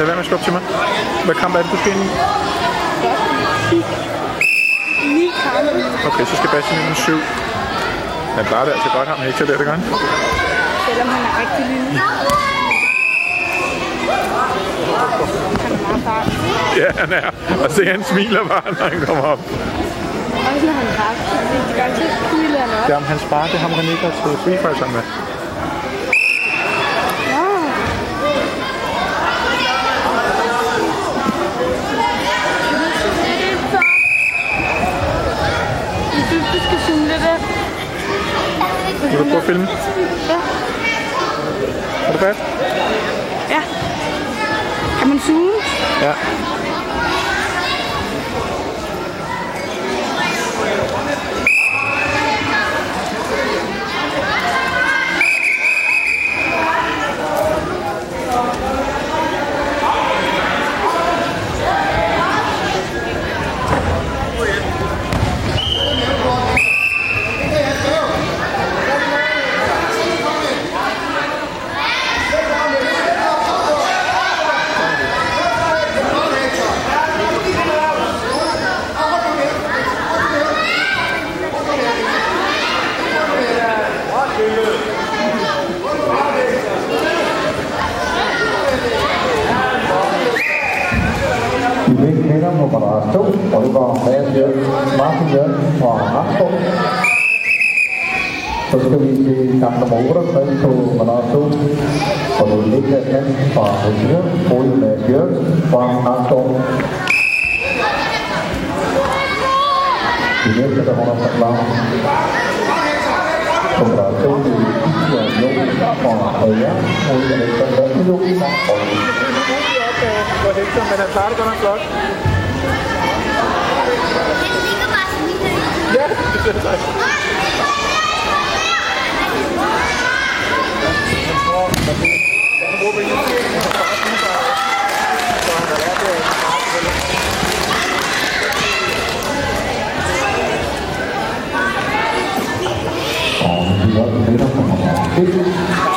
Lad være med at skubbe til mig. Hvad kamp er det, du skal ind i? Okay, så skal Bastian ind med syv. Han klarer det altså godt, ham Hector der, det gør han. Selvom han er rigtig lille. Han er meget fart. Ja, han er. Og se, han smiler bare, når han kommer op. Også når han rask. Det gør altid smiler han Det også. er om hans far, det er ham René, der til Free Fire sammen med. Ja. Jeg synes, du skal zoome lidt ind. Vil du prøve at filme? Ja. Er det fast? Ja. Kan man zoome? Ja. 기백회랑 뭐 바라스토 어디가 해야죠 마시죠 masih 아토 orang kebisi terus mau urut kan itu menatu kalau ini kan pahamnya poin media orang atau ini kita mau di yang yang paham ya poin media dan Aarhus. For Hector, men han klarer det godt nok flot. Ja, det er det. Og vi har også kvinder fra nummer